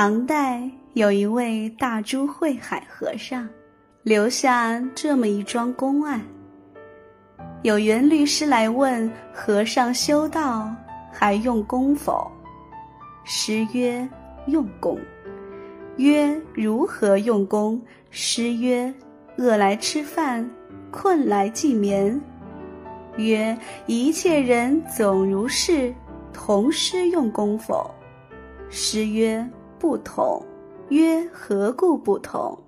唐代有一位大珠慧海和尚，留下这么一桩公案。有缘律师来问和尚修道还用功否？师曰：用功。曰：如何用功？师曰：饿来吃饭，困来即眠。曰：一切人总如是，同师用功否？师曰。不同，曰何故不同？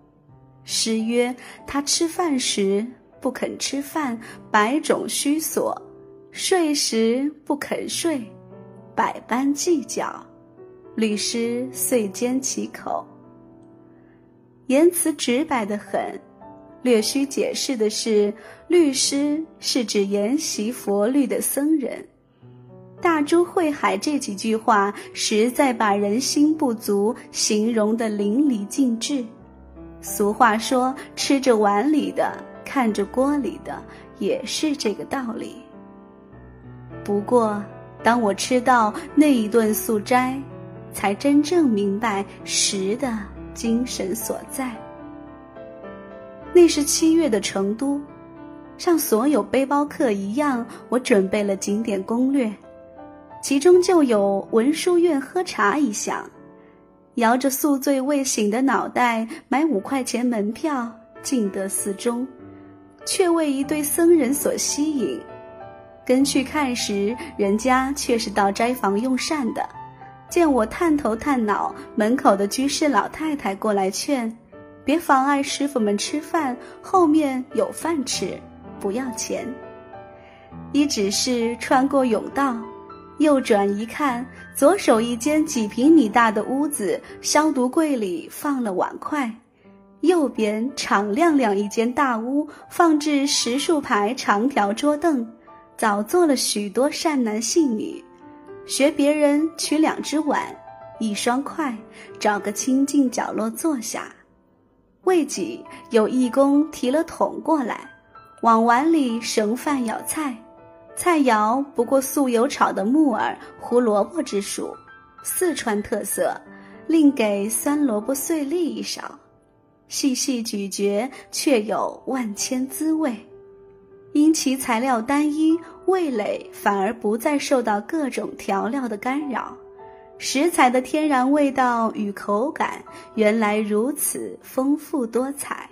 师曰：他吃饭时不肯吃饭，百种虚索；睡时不肯睡，百般计较。律师遂缄其口。言辞直白的很，略需解释的是，律师是指研习佛律的僧人。大珠慧海这几句话，实在把人心不足形容的淋漓尽致。俗话说：“吃着碗里的，看着锅里的”，也是这个道理。不过，当我吃到那一顿素斋，才真正明白食的精神所在。那是七月的成都，像所有背包客一样，我准备了景点攻略。其中就有文殊院喝茶一项，摇着宿醉未醒的脑袋买五块钱门票进得寺中，却为一对僧人所吸引。跟去看时，人家却是到斋房用膳的。见我探头探脑，门口的居士老太太过来劝：“别妨碍师傅们吃饭，后面有饭吃，不要钱。”一只是穿过甬道。右转一看，左手一间几平米大的屋子，消毒柜里放了碗筷；右边敞亮亮一间大屋，放置十数排长条桌凳，早坐了许多善男信女，学别人取两只碗，一双筷，找个清静角落坐下。未几，有义工提了桶过来，往碗里盛饭舀菜。菜肴不过素油炒的木耳、胡萝卜之属，四川特色。另给酸萝卜碎粒一勺，细细咀嚼，却有万千滋味。因其材料单一，味蕾反而不再受到各种调料的干扰，食材的天然味道与口感原来如此丰富多彩。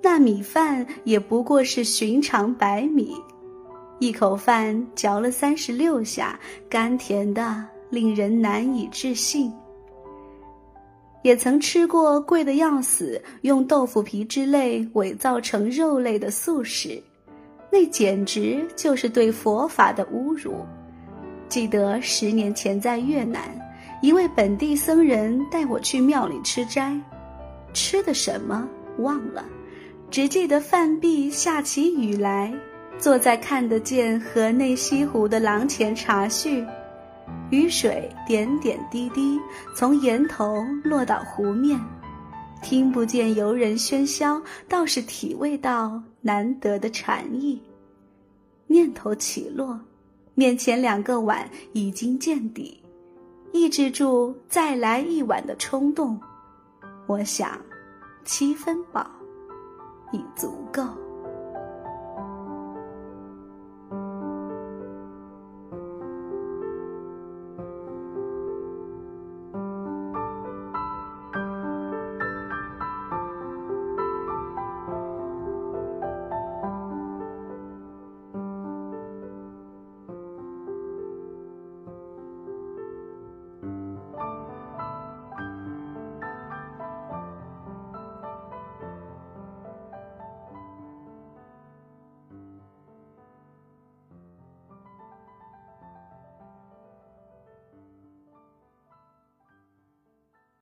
那米饭也不过是寻常白米。一口饭嚼了三十六下，甘甜的令人难以置信。也曾吃过贵的要死，用豆腐皮之类伪造成肉类的素食，那简直就是对佛法的侮辱。记得十年前在越南，一位本地僧人带我去庙里吃斋，吃的什么忘了，只记得饭毕下起雨来。坐在看得见河内西湖的廊前茶叙，雨水点点滴滴从岩头落到湖面，听不见游人喧嚣，倒是体味到难得的禅意。念头起落，面前两个碗已经见底，抑制住再来一碗的冲动。我想，七分饱已足够。